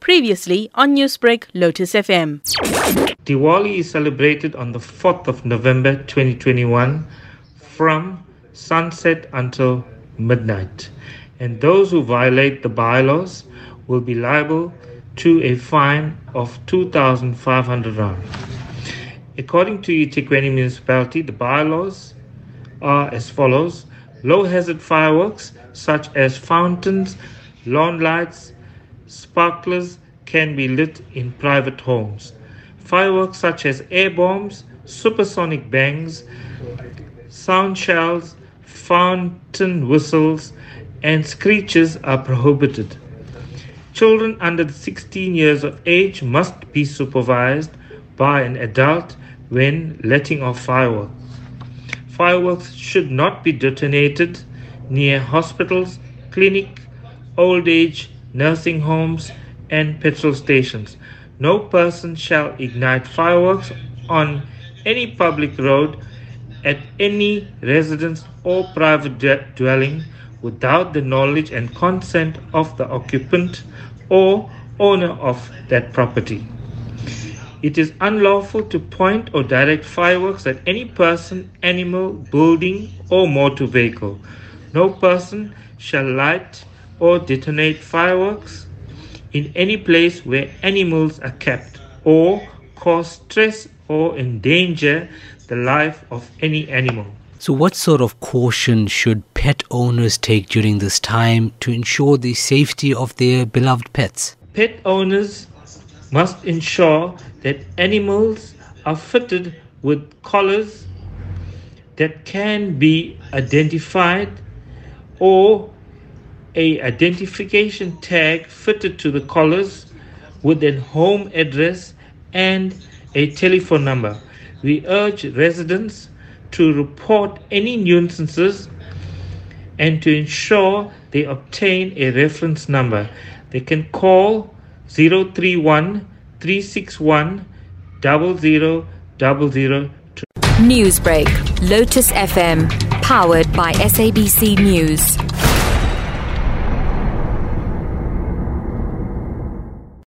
Previously on Newsbreak, Lotus FM. Diwali is celebrated on the 4th of November 2021 from sunset until midnight. And those who violate the bylaws will be liable to a fine of 2,500 rand. According to eThekwini municipality, the bylaws are as follows low hazard fireworks such as fountains, lawn lights, sparklers can be lit in private homes. Fireworks such as air bombs, supersonic bangs, sound shells, fountain whistles, and screeches are prohibited. Children under 16 years of age must be supervised by an adult when letting off fireworks. Fireworks should not be detonated near hospitals, clinic, old age, nursing homes, and petrol stations. No person shall ignite fireworks on any public road at any residence or private dwelling without the knowledge and consent of the occupant or owner of that property. It is unlawful to point or direct fireworks at any person, animal, building, or motor vehicle. No person shall light or detonate fireworks in any place where animals are kept or cause stress or endanger the life of any animal. So, what sort of caution should pet owners take during this time to ensure the safety of their beloved pets? Pet owners must ensure that animals are fitted with collars that can be identified or a identification tag fitted to the collars with a home address and a telephone number. We urge residents to report any nuisances and to ensure they obtain a reference number. They can call 031 361 0000 Newsbreak, Lotus FM, powered by SABC News.